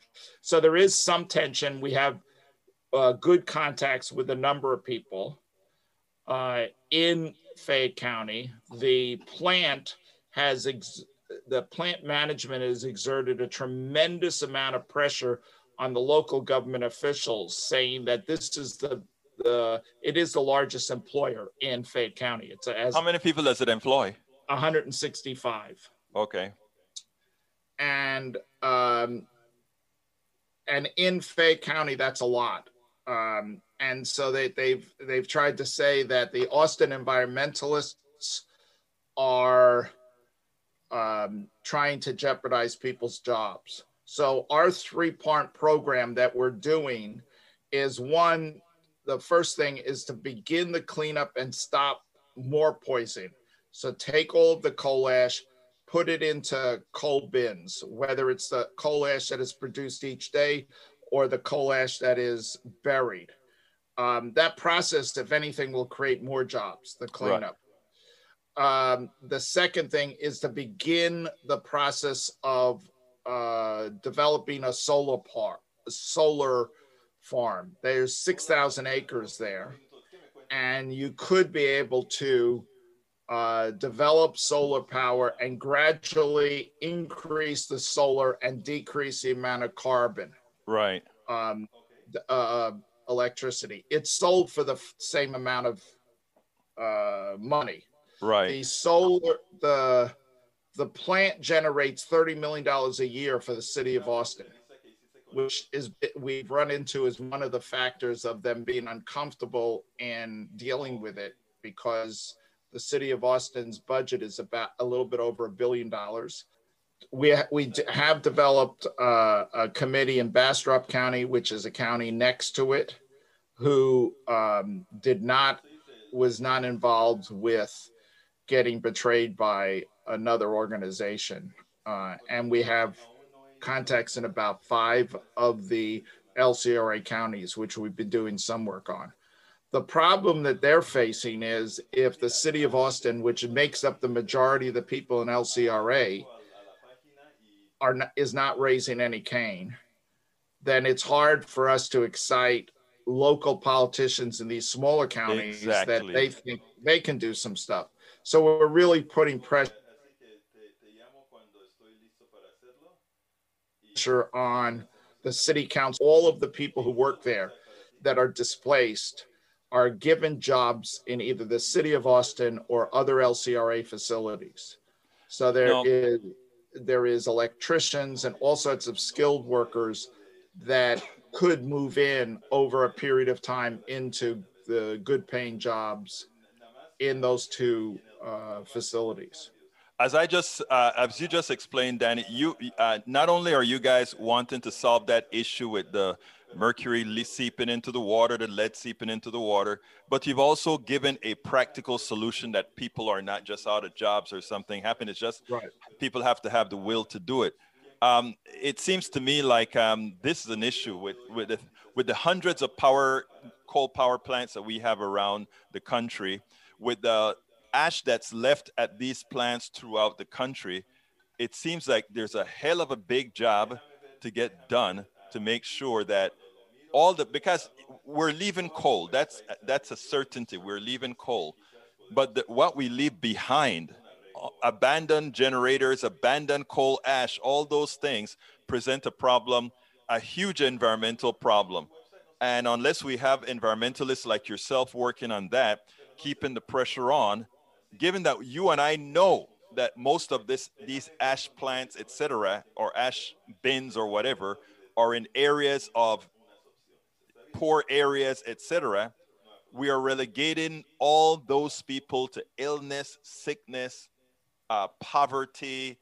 So there is some tension. We have uh, good contacts with a number of people uh, in Fayette County. The plant has ex- the plant management has exerted a tremendous amount of pressure on the local government officials, saying that this is the the it is the largest employer in Fayette County. It's a, as how many people does it employ? 165. Okay. And um, and in Fayette County, that's a lot. Um, and so they, they've they've tried to say that the Austin environmentalists are um, trying to jeopardize people's jobs. So our three-part program that we're doing is one. The first thing is to begin the cleanup and stop more poisoning. So take all of the coal ash, put it into coal bins, whether it's the coal ash that is produced each day or the coal ash that is buried. Um, that process, if anything, will create more jobs, the cleanup. Right. Um, the second thing is to begin the process of uh, developing a solar park, a solar farm. There's 6,000 acres there, and you could be able to uh, develop solar power and gradually increase the solar and decrease the amount of carbon. Right. Um, uh, electricity. It's sold for the f- same amount of uh, money. Right. The solar, the the plant generates thirty million dollars a year for the city of Austin, which is we've run into as one of the factors of them being uncomfortable and dealing with it because the city of Austin's budget is about a little bit over a billion dollars. We, we have developed uh, a committee in Bastrop County, which is a county next to it, who um, did not, was not involved with getting betrayed by another organization. Uh, and we have contacts in about five of the LCRA counties, which we've been doing some work on. The problem that they're facing is if the city of Austin, which makes up the majority of the people in LCRA, are not, is not raising any Cain, then it's hard for us to excite local politicians in these smaller counties exactly. that they think they can do some stuff. So we're really putting pressure on the city council, all of the people who work there that are displaced are given jobs in either the city of Austin or other LCRA facilities. So there no. is there is electricians and all sorts of skilled workers that could move in over a period of time into the good paying jobs in those two uh, facilities. As I just, uh, as you just explained, Danny, you uh, not only are you guys wanting to solve that issue with the mercury seeping into the water, the lead seeping into the water. But you've also given a practical solution that people are not just out of jobs or something happen. It's just right. people have to have the will to do it. Um, it seems to me like um, this is an issue with with the, with the hundreds of power coal power plants that we have around the country, with the ash that's left at these plants throughout the country. It seems like there's a hell of a big job to get done to make sure that all the because we're leaving coal. That's that's a certainty. We're leaving coal, but the, what we leave behind, uh, abandoned generators, abandoned coal ash, all those things present a problem, a huge environmental problem. And unless we have environmentalists like yourself working on that, keeping the pressure on, given that you and I know that most of this these ash plants, etc., or ash bins or whatever, are in areas of poor areas, etc., we are relegating all those people to illness, sickness, uh, poverty,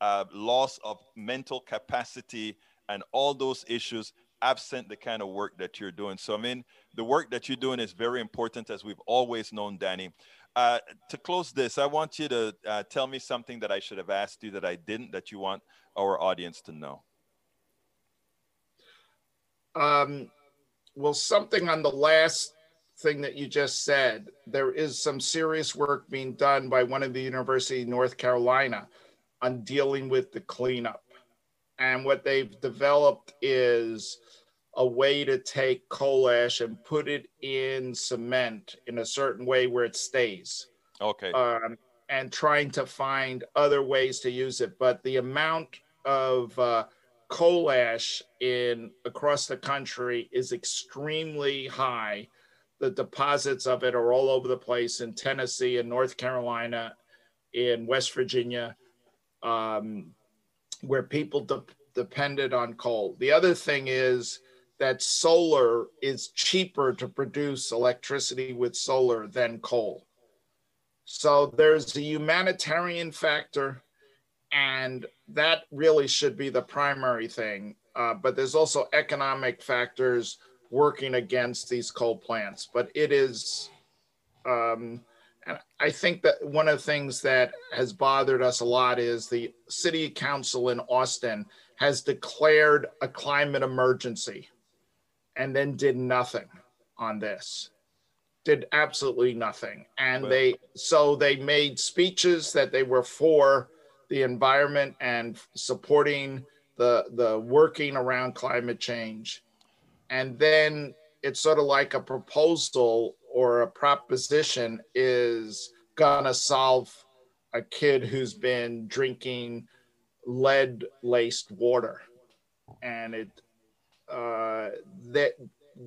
uh, loss of mental capacity, and all those issues absent the kind of work that you're doing. So, I mean, the work that you're doing is very important, as we've always known, Danny. Uh, to close this, I want you to uh, tell me something that I should have asked you that I didn't, that you want our audience to know. Um, well, something on the last thing that you just said, there is some serious work being done by one of the University of North Carolina on dealing with the cleanup. And what they've developed is a way to take coal ash and put it in cement in a certain way where it stays. Okay. Um, and trying to find other ways to use it. But the amount of uh, coal ash in across the country is extremely high. The deposits of it are all over the place in Tennessee in North Carolina, in West Virginia, um, where people de- depended on coal. The other thing is that solar is cheaper to produce electricity with solar than coal. So there's a humanitarian factor, and that really should be the primary thing. Uh, but there's also economic factors working against these coal plants. But it is, um, I think that one of the things that has bothered us a lot is the city council in Austin has declared a climate emergency and then did nothing on this. Did absolutely nothing. And well, they so they made speeches that they were for the environment and supporting the the working around climate change. And then it's sort of like a proposal or a proposition is gonna solve a kid who's been drinking lead laced water. And it uh, that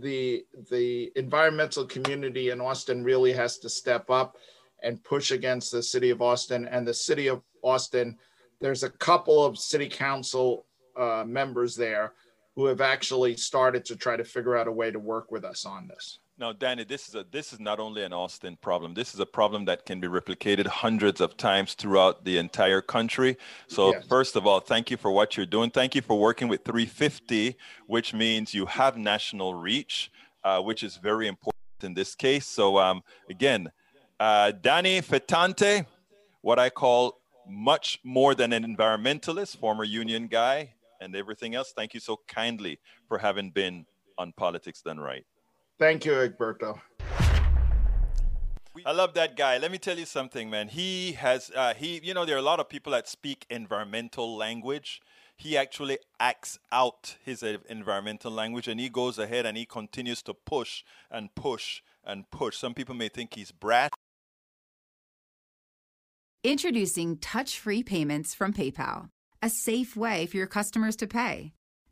the the environmental community in Austin really has to step up and push against the city of Austin and the city of Austin. There's a couple of city council uh, members there who have actually started to try to figure out a way to work with us on this. Now, Danny, this is a this is not only an Austin problem. This is a problem that can be replicated hundreds of times throughout the entire country. So, yes. first of all, thank you for what you're doing. Thank you for working with 350, which means you have national reach, uh, which is very important in this case. So, um, again, uh, Danny Fetonte, what I call much more than an environmentalist, former union guy, and everything else. Thank you so kindly for having been on Politics Done Right. Thank you, Egberto. I love that guy. Let me tell you something, man. He has, uh, he, you know, there are a lot of people that speak environmental language. He actually acts out his environmental language and he goes ahead and he continues to push and push and push. Some people may think he's brat. Introducing touch free payments from PayPal, a safe way for your customers to pay.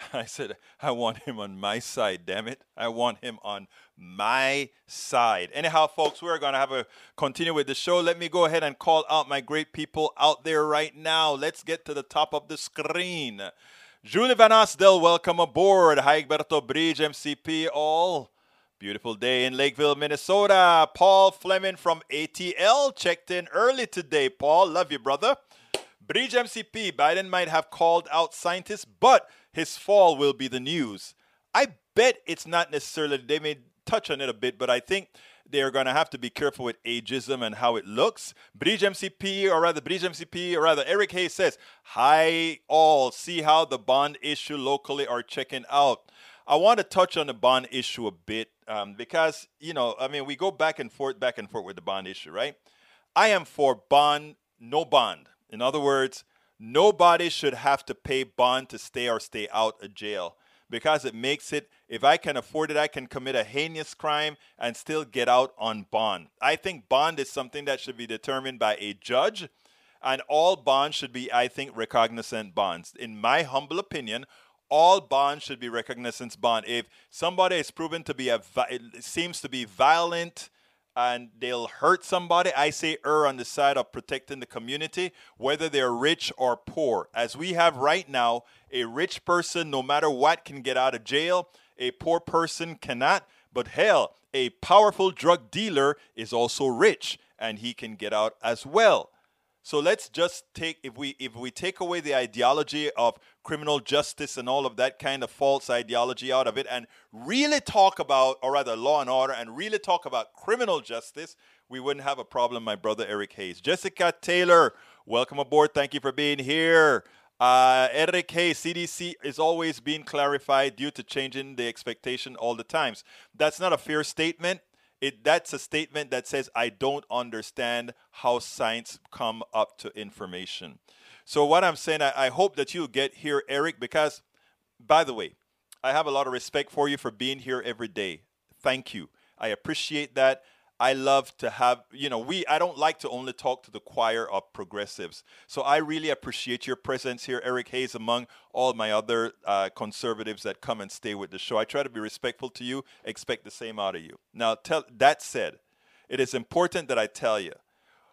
[LAUGHS] I said, I want him on my side, damn it. I want him on my side. Anyhow, folks, we're going to have a continue with the show. Let me go ahead and call out my great people out there right now. Let's get to the top of the screen. Julie Van Asdel, welcome aboard. Hi, Egberto Bridge, MCP, all Beautiful day in Lakeville, Minnesota. Paul Fleming from ATL checked in early today. Paul, love you, brother. Bridge MCP, Biden might have called out scientists, but his fall will be the news. I bet it's not necessarily, they may touch on it a bit, but I think they're going to have to be careful with ageism and how it looks. Bridge MCP, or rather, Bridge MCP, or rather, Eric Hayes says, Hi, all. See how the bond issue locally are checking out. I want to touch on the bond issue a bit um, because, you know, I mean, we go back and forth, back and forth with the bond issue, right? I am for bond, no bond. In other words, nobody should have to pay bond to stay or stay out of jail because it makes it, if I can afford it, I can commit a heinous crime and still get out on bond. I think bond is something that should be determined by a judge, and all bonds should be, I think, recognizant bonds. In my humble opinion, all bonds should be recognizance bond. If somebody is proven to be a, it seems to be violent, and they'll hurt somebody, I say err on the side of protecting the community, whether they're rich or poor. As we have right now, a rich person, no matter what, can get out of jail, a poor person cannot. But hell, a powerful drug dealer is also rich and he can get out as well. So let's just take if we if we take away the ideology of criminal justice and all of that kind of false ideology out of it and really talk about or rather law and order and really talk about criminal justice, we wouldn't have a problem, my brother Eric Hayes. Jessica Taylor, welcome aboard. Thank you for being here. Uh, Eric Hayes, CDC is always being clarified due to changing the expectation all the times. That's not a fair statement it that's a statement that says I don't understand how science come up to information. So what I'm saying, I, I hope that you get here, Eric, because by the way, I have a lot of respect for you for being here every day. Thank you. I appreciate that. I love to have, you know, we, I don't like to only talk to the choir of progressives. So I really appreciate your presence here, Eric Hayes, among all my other uh, conservatives that come and stay with the show. I try to be respectful to you, expect the same out of you. Now, tell, that said, it is important that I tell you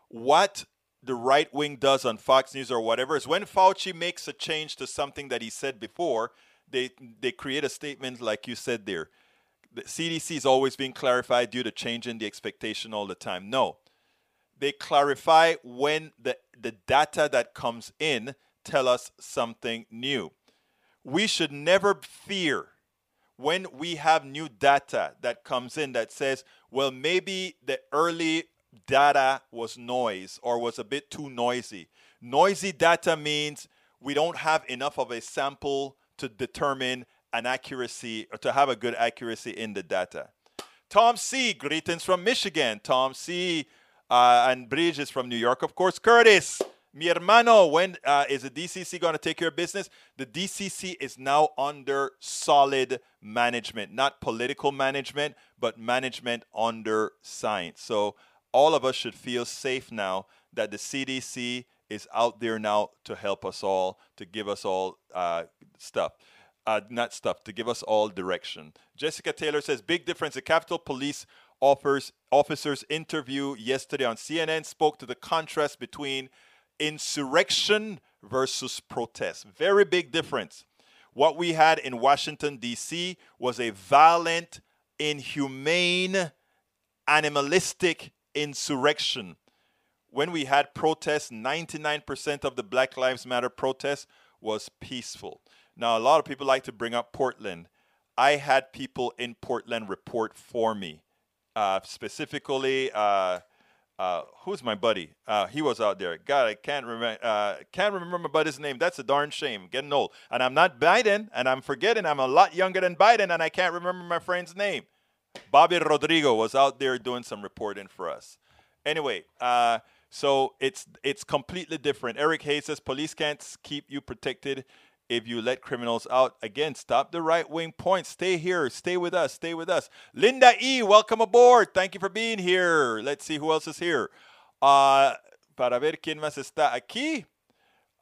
what the right wing does on Fox News or whatever is when Fauci makes a change to something that he said before, they, they create a statement like you said there the CDC is always being clarified due to changing the expectation all the time. No. They clarify when the, the data that comes in tell us something new. We should never fear when we have new data that comes in that says, well, maybe the early data was noise or was a bit too noisy. Noisy data means we don't have enough of a sample to determine an accuracy or to have a good accuracy in the data. Tom C, greetings from Michigan. Tom C, uh, and Bridge is from New York, of course. Curtis, mi hermano, when uh, is the DCC going to take of business? The DCC is now under solid management, not political management, but management under science. So all of us should feel safe now that the CDC is out there now to help us all, to give us all uh, stuff uh, not stuff, to give us all direction. Jessica Taylor says, big difference. The Capitol Police offers, officers interview yesterday on CNN spoke to the contrast between insurrection versus protest. Very big difference. What we had in Washington, D.C. was a violent, inhumane, animalistic insurrection. When we had protests, 99% of the Black Lives Matter protests was peaceful. Now, a lot of people like to bring up Portland. I had people in Portland report for me. Uh, specifically, uh, uh, who's my buddy? Uh, he was out there. God, I can't remember. Uh, can't remember my buddy's name. That's a darn shame. Getting old, and I'm not Biden, and I'm forgetting. I'm a lot younger than Biden, and I can't remember my friend's name. Bobby Rodrigo was out there doing some reporting for us. Anyway, uh, so it's it's completely different. Eric Hayes says police can't keep you protected if you let criminals out. Again, stop the right wing point. Stay here. Stay with us. Stay with us. Linda E., welcome aboard. Thank you for being here. Let's see who else is here. Uh, para ver quién más está aquí.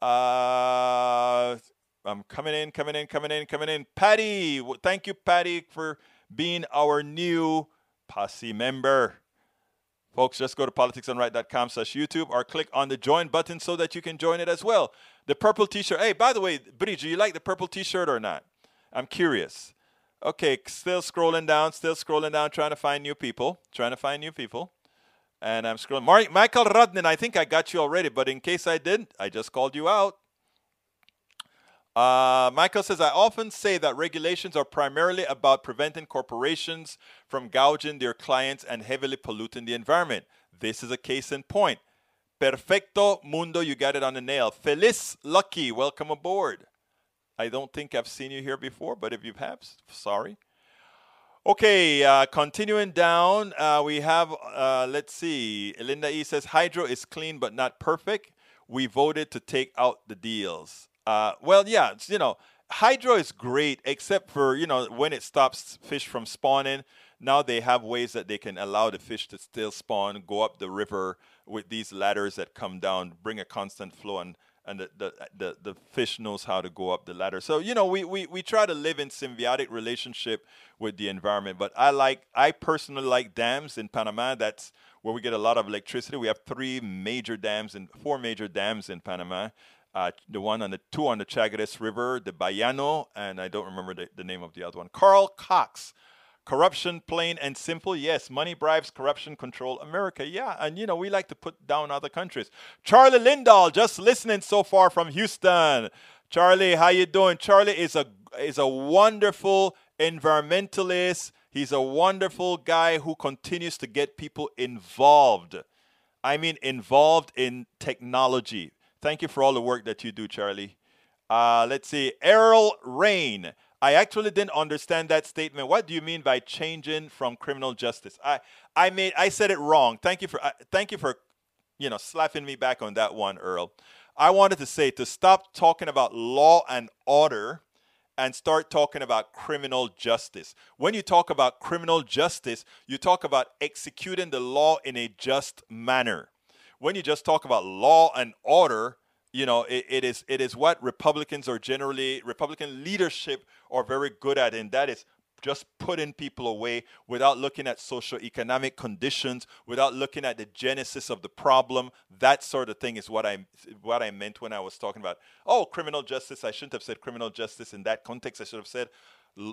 Uh, I'm coming in, coming in, coming in, coming in. Patty, thank you, Patty, for being our new posse member. Folks, just go to politicsdoneright.com slash YouTube or click on the join button so that you can join it as well. The purple t-shirt. Hey, by the way, Bridge, do you like the purple t-shirt or not? I'm curious. Okay, still scrolling down, still scrolling down, trying to find new people, trying to find new people. And I'm scrolling. Michael Rudnin, I think I got you already, but in case I didn't, I just called you out. Uh, Michael says, I often say that regulations are primarily about preventing corporations from gouging their clients and heavily polluting the environment. This is a case in point. Perfecto Mundo, you got it on the nail. Feliz Lucky, welcome aboard. I don't think I've seen you here before, but if you have, sorry. Okay, uh, continuing down, uh, we have, uh, let's see, Linda E says, Hydro is clean but not perfect. We voted to take out the deals. Uh, well, yeah, you know, hydro is great, except for you know when it stops fish from spawning. Now they have ways that they can allow the fish to still spawn, go up the river with these ladders that come down, bring a constant flow, and and the, the, the, the fish knows how to go up the ladder. So, you know, we, we, we try to live in symbiotic relationship with the environment. But I like, I personally like dams in Panama. That's where we get a lot of electricity. We have three major dams and four major dams in Panama uh, the one on the two on the Chagres River, the Bayano, and I don't remember the, the name of the other one. Carl Cox, corruption, plain and simple. Yes, money bribes, corruption, control America. Yeah, and you know we like to put down other countries. Charlie Lindahl, just listening so far from Houston. Charlie, how you doing? Charlie is a is a wonderful environmentalist. He's a wonderful guy who continues to get people involved. I mean, involved in technology. Thank you for all the work that you do, Charlie. Uh, let's see. Errol Rain. I actually didn't understand that statement. What do you mean by changing from criminal justice? I, I made I said it wrong. Thank you for uh, thank you for you know slapping me back on that one, Earl. I wanted to say to stop talking about law and order and start talking about criminal justice. When you talk about criminal justice, you talk about executing the law in a just manner when you just talk about law and order, you know, it, it is it is what Republicans are generally Republican leadership are very good at, and that is just putting people away without looking at socio-economic conditions, without looking at the genesis of the problem. That sort of thing is what I what I meant when I was talking about oh criminal justice. I shouldn't have said criminal justice in that context. I should have said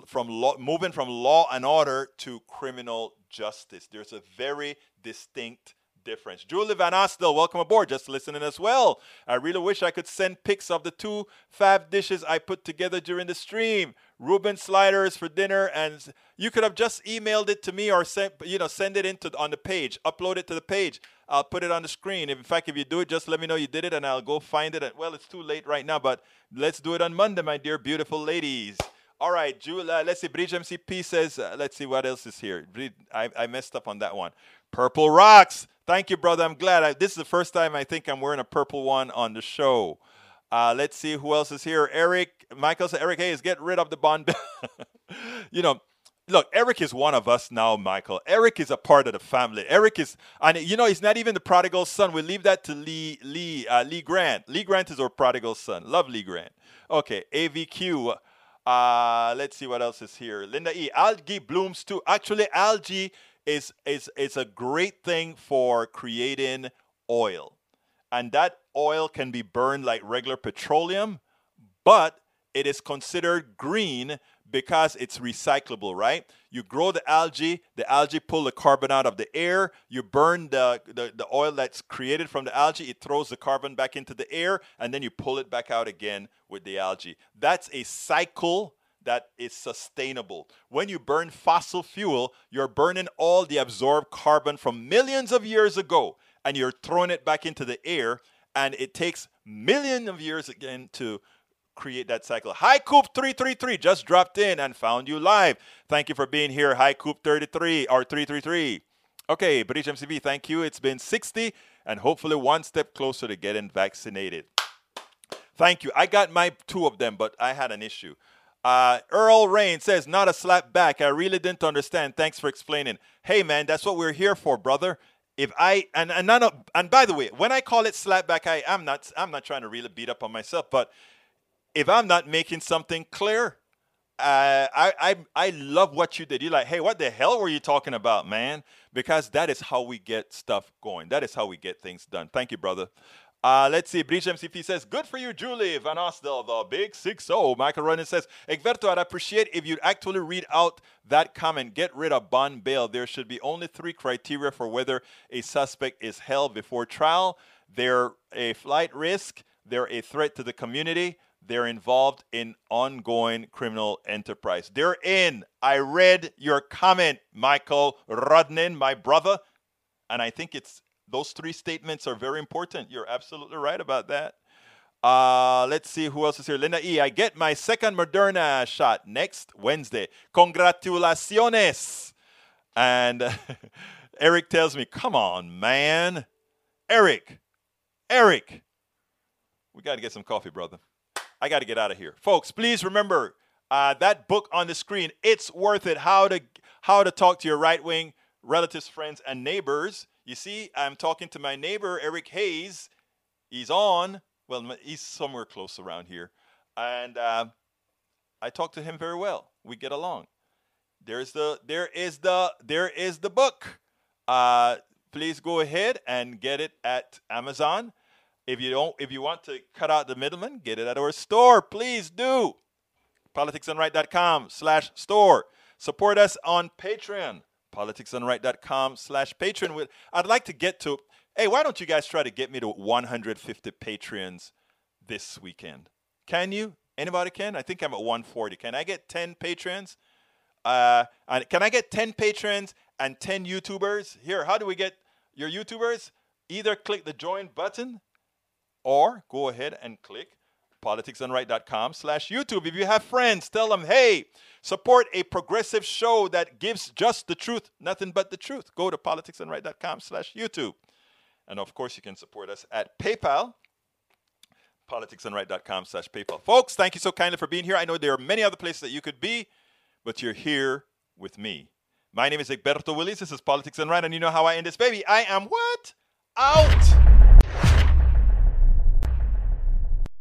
from law, moving from law and order to criminal justice. There's a very distinct difference. Julie Van Astel, welcome aboard. Just listening as well. I really wish I could send pics of the two fab dishes I put together during the stream. Reuben sliders for dinner, and you could have just emailed it to me or sent, you know, send it into on the page, upload it to the page. I'll put it on the screen. In fact, if you do it, just let me know you did it, and I'll go find it. Well, it's too late right now, but let's do it on Monday, my dear beautiful ladies. All right, Julie, uh, let's see. Bridge MCP says, uh, let's see what else is here. I, I messed up on that one. Purple rocks. Thank you, brother. I'm glad. I, this is the first time I think I'm wearing a purple one on the show. Uh, let's see who else is here. Eric, Michael said, Eric Hayes, get rid of the bond. [LAUGHS] you know, look, Eric is one of us now, Michael. Eric is a part of the family. Eric is, and you know, he's not even the prodigal son. We leave that to Lee, Lee, uh, Lee Grant. Lee Grant is our prodigal son. Love Lee Grant. Okay, AVQ. Uh, let's see what else is here. Linda E. Algae blooms too. Actually, algae is is is a great thing for creating oil. And that oil can be burned like regular petroleum, but it is considered green because it's recyclable, right? You grow the algae, the algae pull the carbon out of the air, you burn the, the, the, oil that's created from the algae, it throws the carbon back into the air, and then you pull it back out again with the algae. That's a cycle that is sustainable. When you burn fossil fuel, you're burning all the absorbed carbon from millions of years ago and you're throwing it back into the air and it takes millions of years again to create that cycle. Hi Coop 333 just dropped in and found you live. Thank you for being here. Hi Coop 33 or 333. Okay, Bridge MCP, thank you. It's been 60 and hopefully one step closer to getting vaccinated. Thank you. I got my two of them, but I had an issue. Uh, Earl Rain says, not a slap back. I really didn't understand. Thanks for explaining. Hey, man, that's what we're here for, brother. If I and and none of, and by the way, when I call it slap back, I am not I'm not trying to really beat up on myself, but if I'm not making something clear, uh, I, I I love what you did. You're like, hey, what the hell were you talking about, man? Because that is how we get stuff going. That is how we get things done. Thank you, brother. Uh, let's see. Bridge MCP says, Good for you, Julie Van Osdel, the big 6 0. Michael Ronan says, Egberto, I'd appreciate if you'd actually read out that comment. Get rid of bond bail. There should be only three criteria for whether a suspect is held before trial. They're a flight risk, they're a threat to the community, they're involved in ongoing criminal enterprise. They're in. I read your comment, Michael Rodnin, my brother, and I think it's those three statements are very important. You're absolutely right about that. Uh, let's see who else is here. Linda E. I get my second Moderna shot next Wednesday. Congratulaciones. And [LAUGHS] Eric tells me, come on, man. Eric, Eric, we got to get some coffee, brother. I got to get out of here. Folks, please remember uh, that book on the screen. It's worth it. How to, how to talk to your right wing relatives, friends, and neighbors. You see, I'm talking to my neighbor, Eric Hayes. He's on. Well, he's somewhere close around here. And uh, I talk to him very well. We get along. There's the, there is the, there is the book. Uh, please go ahead and get it at Amazon. If you don't, if you want to cut out the middleman, get it at our store. Please do. Politicsdoneright.com slash store. Support us on Patreon politicsdoneright.com slash patron. I'd like to get to, hey, why don't you guys try to get me to 150 patrons this weekend? Can you? Anybody can? I think I'm at 140. Can I get 10 patrons? Uh, and can I get 10 patrons and 10 YouTubers? Here, how do we get your YouTubers? Either click the join button or go ahead and click politicsdoneright.com slash YouTube. If you have friends, tell them, hey, support a progressive show that gives just the truth, nothing but the truth. Go to politicsdoneright.com slash YouTube. And of course, you can support us at PayPal, politicsdoneright.com slash PayPal. Folks, thank you so kindly for being here. I know there are many other places that you could be, but you're here with me. My name is Egberto Willies. This is Politics Done Right, and you know how I end this baby. I am what? Out!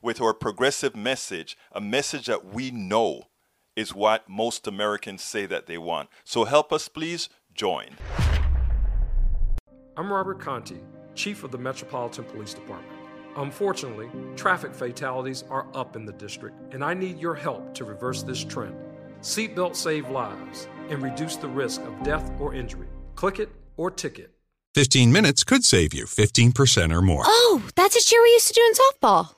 with our progressive message, a message that we know is what most Americans say that they want. So help us, please join. I'm Robert Contee, Chief of the Metropolitan Police Department. Unfortunately, traffic fatalities are up in the district, and I need your help to reverse this trend. Seatbelts save lives and reduce the risk of death or injury. Click it or ticket. 15 minutes could save you 15% or more. Oh, that's a cheer we used to do in softball.